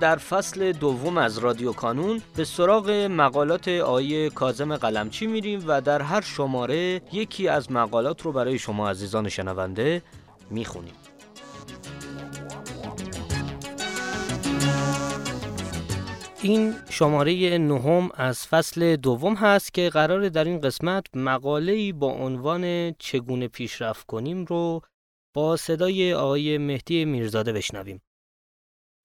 در فصل دوم از رادیو کانون به سراغ مقالات آیه کازم قلمچی میریم و در هر شماره یکی از مقالات رو برای شما عزیزان شنونده می‌خونیم این شماره نهم از فصل دوم هست که قرار در این قسمت مقاله با عنوان چگونه پیشرفت کنیم رو با صدای آقای مهدی میرزاده بشنویم.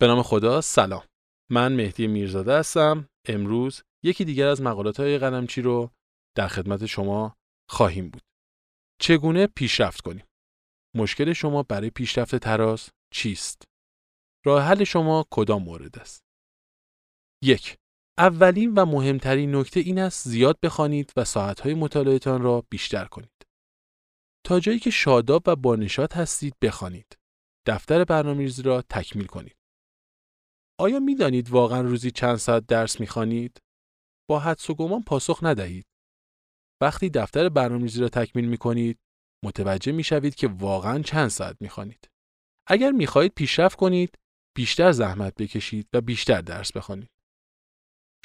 به نام خدا سلام. من مهدی میرزاده هستم. امروز یکی دیگر از مقالات های قلمچی رو در خدمت شما خواهیم بود. چگونه پیشرفت کنیم؟ مشکل شما برای پیشرفت تراز چیست؟ راه حل شما کدام مورد است؟ یک اولین و مهمترین نکته این است زیاد بخوانید و ساعتهای مطالعهتان را بیشتر کنید. تا جایی که شاداب و بانشاد هستید بخوانید. دفتر برنامه‌ریزی را تکمیل کنید. آیا می دانید واقعا روزی چند ساعت درس می خوانید؟ با حدس و گمان پاسخ ندهید. وقتی دفتر برنامه‌ریزی را تکمیل می کنید، متوجه می شوید که واقعا چند ساعت می خوانید. اگر می خواهید پیشرفت کنید، بیشتر زحمت بکشید و بیشتر درس بخوانید.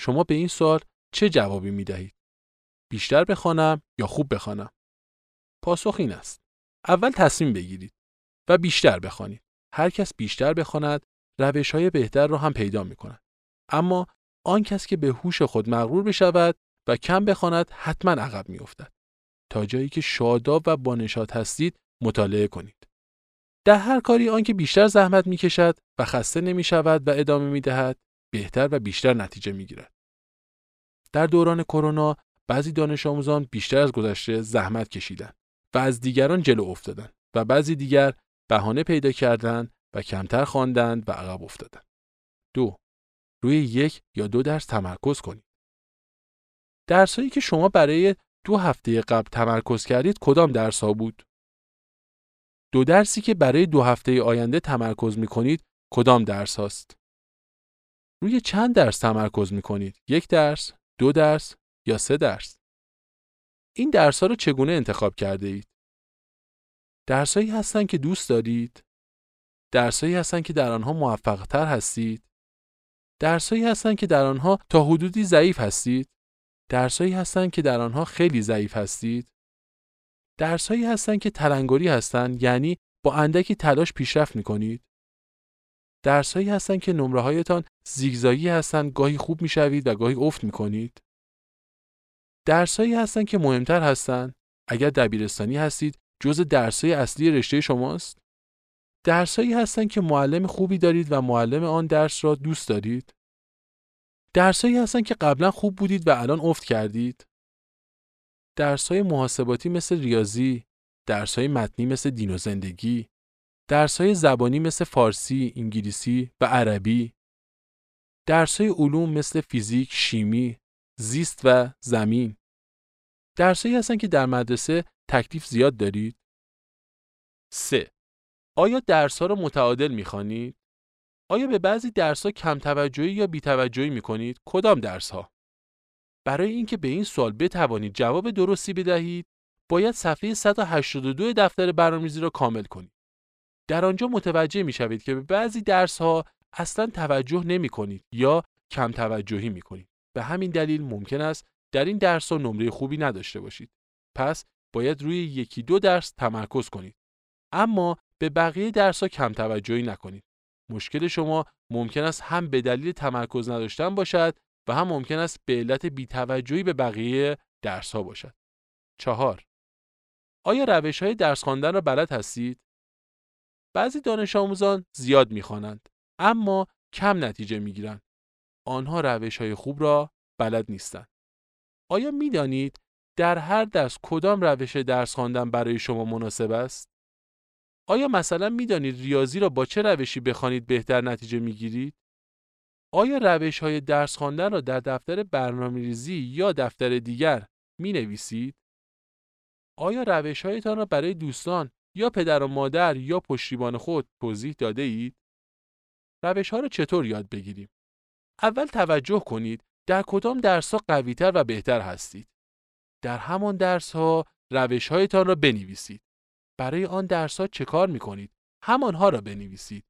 شما به این سوال چه جوابی می دهید؟ بیشتر بخوانم یا خوب بخوانم؟ پاسخ این است. اول تصمیم بگیرید و بیشتر بخوانید. هر کس بیشتر بخواند روش های بهتر را هم پیدا می کند. اما آن کس که به هوش خود مغرور بشود و کم بخواند حتما عقب می افتد. تا جایی که شاداب و بانشاد هستید مطالعه کنید. در هر کاری آنکه بیشتر زحمت می کشد و خسته نمی شود و ادامه می دهد بهتر و بیشتر نتیجه می گیرد. در دوران کرونا بعضی دانش آموزان بیشتر از گذشته زحمت کشیدند و از دیگران جلو افتادند و بعضی دیگر بهانه پیدا کردند و کمتر خواندند و عقب افتادند. دو روی یک یا دو درس تمرکز کنید. درسایی که شما برای دو هفته قبل تمرکز کردید کدام درس ها بود؟ دو درسی که برای دو هفته آینده تمرکز می کنید کدام درس هاست؟ روی چند درس تمرکز می کنید؟ یک درس، دو درس یا سه درس؟ این درس ها رو چگونه انتخاب کرده اید؟ درسایی هستند که دوست دارید؟ درسایی هستند که در آنها موفقتر هستید. درسایی هستند که در آنها تا حدودی ضعیف هستید. درسایی هستند که در آنها خیلی ضعیف هستید. درسایی هستند که تلنگری هستند یعنی با اندکی تلاش پیشرفت می کنید درسایی هستند که نمره هایتان زیگزاگی هستند گاهی خوب می‌شوید و گاهی افت می کنید درسایی هستند که مهمتر هستند اگر دبیرستانی هستید جز درسای اصلی رشته شماست. درسایی هستند که معلم خوبی دارید و معلم آن درس را دوست دارید؟ درسایی هستند که قبلا خوب بودید و الان افت کردید؟ درسای محاسباتی مثل ریاضی، درسای متنی مثل دین و زندگی، درسای زبانی مثل فارسی، انگلیسی و عربی، درسای علوم مثل فیزیک، شیمی، زیست و زمین. درسایی هستند که در مدرسه تکلیف زیاد دارید؟ 3. آیا درس ها را متعادل می خوانید؟ آیا به بعضی درس ها کم توجهی یا بی توجهی می کنید؟ کدام درس ها؟ برای اینکه به این سوال بتوانید جواب درستی بدهید، باید صفحه 182 دفتر برنامه‌ریزی را کامل کنید. در آنجا متوجه می شوید که به بعضی درس ها اصلا توجه نمی کنید یا کم توجهی می کنید. به همین دلیل ممکن است در این درس ها نمره خوبی نداشته باشید. پس باید روی یکی دو درس تمرکز کنید. اما به بقیه درس ها کم توجهی نکنید. مشکل شما ممکن است هم به دلیل تمرکز نداشتن باشد و هم ممکن است به علت بیتوجهی به بقیه درس ها باشد. چهار آیا روش های درس خواندن را بلد هستید؟ بعضی دانش آموزان زیاد می‌خوانند اما کم نتیجه می‌گیرند. آنها روش های خوب را بلد نیستند. آیا می‌دانید در هر درس کدام روش درس خواندن برای شما مناسب است؟ آیا مثلا می‌دانید ریاضی را با چه روشی بخوانید بهتر نتیجه می‌گیرید؟ آیا روش های درس خواندن را در دفتر برنامه ریزی یا دفتر دیگر می نویسید؟ آیا روش هایتان را برای دوستان یا پدر و مادر یا پشتیبان خود توضیح داده اید؟ روش ها را چطور یاد بگیریم؟ اول توجه کنید در کدام درس ها قویتر و بهتر هستید. در همان درس ها روش هایتان را بنویسید. برای آن درس ها چه کار می کنید؟ همانها را بنویسید.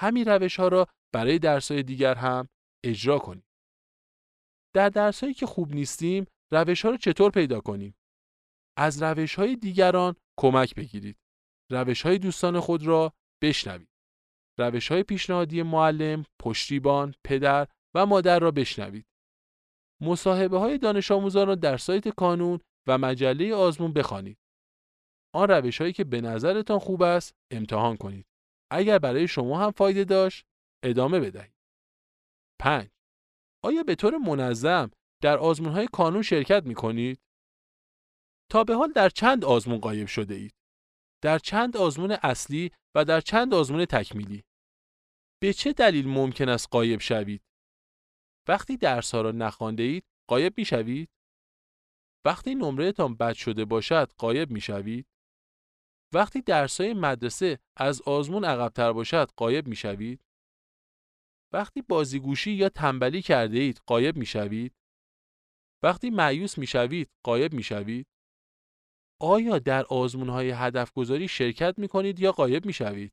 همین روش ها را برای درس های دیگر هم اجرا کنید. در درس هایی که خوب نیستیم روش ها را چطور پیدا کنیم؟ از روش های دیگران کمک بگیرید. روش های دوستان خود را بشنوید. روش های پیشنهادی معلم، پشتیبان، پدر و مادر را بشنوید. مصاحبه های دانش آموزان را در سایت کانون و مجله آزمون بخوانید. آن روش هایی که به نظرتان خوب است امتحان کنید. اگر برای شما هم فایده داشت ادامه بدهید. 5. آیا به طور منظم در آزمون های کانون شرکت می کنید؟ تا به حال در چند آزمون قایب شده اید؟ در چند آزمون اصلی و در چند آزمون تکمیلی؟ به چه دلیل ممکن است قایب شوید؟ وقتی درس ها را نخوانده اید قایب می شوید؟ وقتی نمرهتان بد شده باشد قایب می شوید؟ وقتی درس های مدرسه از آزمون عقبتر باشد قایب می شوید؟ وقتی بازیگوشی یا تنبلی کرده اید قایب می شوید؟ وقتی معیوس می شوید قایب می شوید؟ آیا در آزمون های هدف گذاری شرکت می کنید یا قایب می شوید؟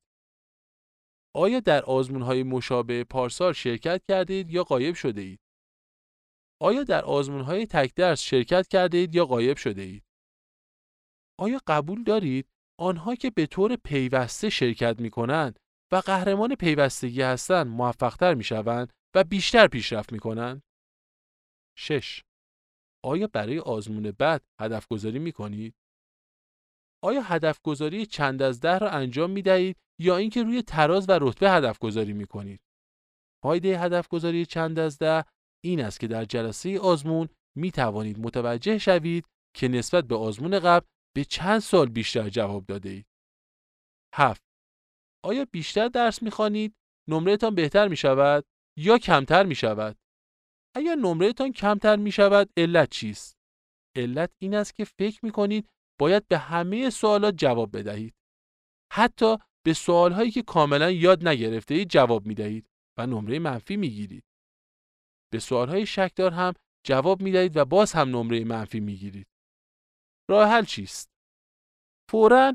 آیا در آزمون های مشابه پارسال شرکت کرده اید یا قایب شده اید؟ آیا در آزمون های تک درس شرکت کرده اید یا قایب شده اید؟ آیا قبول دارید آنها که به طور پیوسته شرکت می کنند و قهرمان پیوستگی هستند موفقتر می شوند و بیشتر پیشرفت می کنند؟ 6. آیا برای آزمون بعد هدف گذاری می کنید؟ آیا هدف گذاری چند از ده را انجام می دهید یا اینکه روی تراز و رتبه هدف گذاری می کنید؟ فایده هدف گذاری چند از ده این است که در جلسه آزمون می توانید متوجه شوید که نسبت به آزمون قبل به چند سال بیشتر جواب داده اید. 7. آیا بیشتر درس می خوانید؟ نمرهتان بهتر می شود یا کمتر می شود؟ اگر نمرهتان کمتر می شود علت چیست؟ علت این است که فکر می کنید باید به همه سوالات جواب بدهید. حتی به سوالهایی که کاملا یاد نگرفته اید جواب می دهید و نمره منفی می گیرید. به سوالهای شکدار هم جواب می دهید و باز هم نمره منفی می گیرید. راه حل چیست؟ فوراً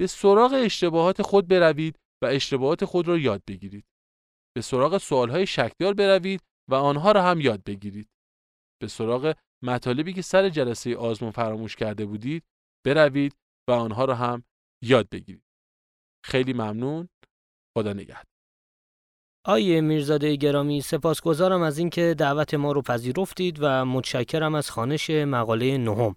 به سراغ اشتباهات خود بروید و اشتباهات خود را یاد بگیرید. به سراغ سوالهای شکدار بروید و آنها را هم یاد بگیرید. به سراغ مطالبی که سر جلسه آزمون فراموش کرده بودید بروید و آنها را هم یاد بگیرید. خیلی ممنون. خدا نگهد. آیه میرزاده گرامی سپاسگزارم از اینکه دعوت ما رو پذیرفتید و متشکرم از خانش مقاله نهم.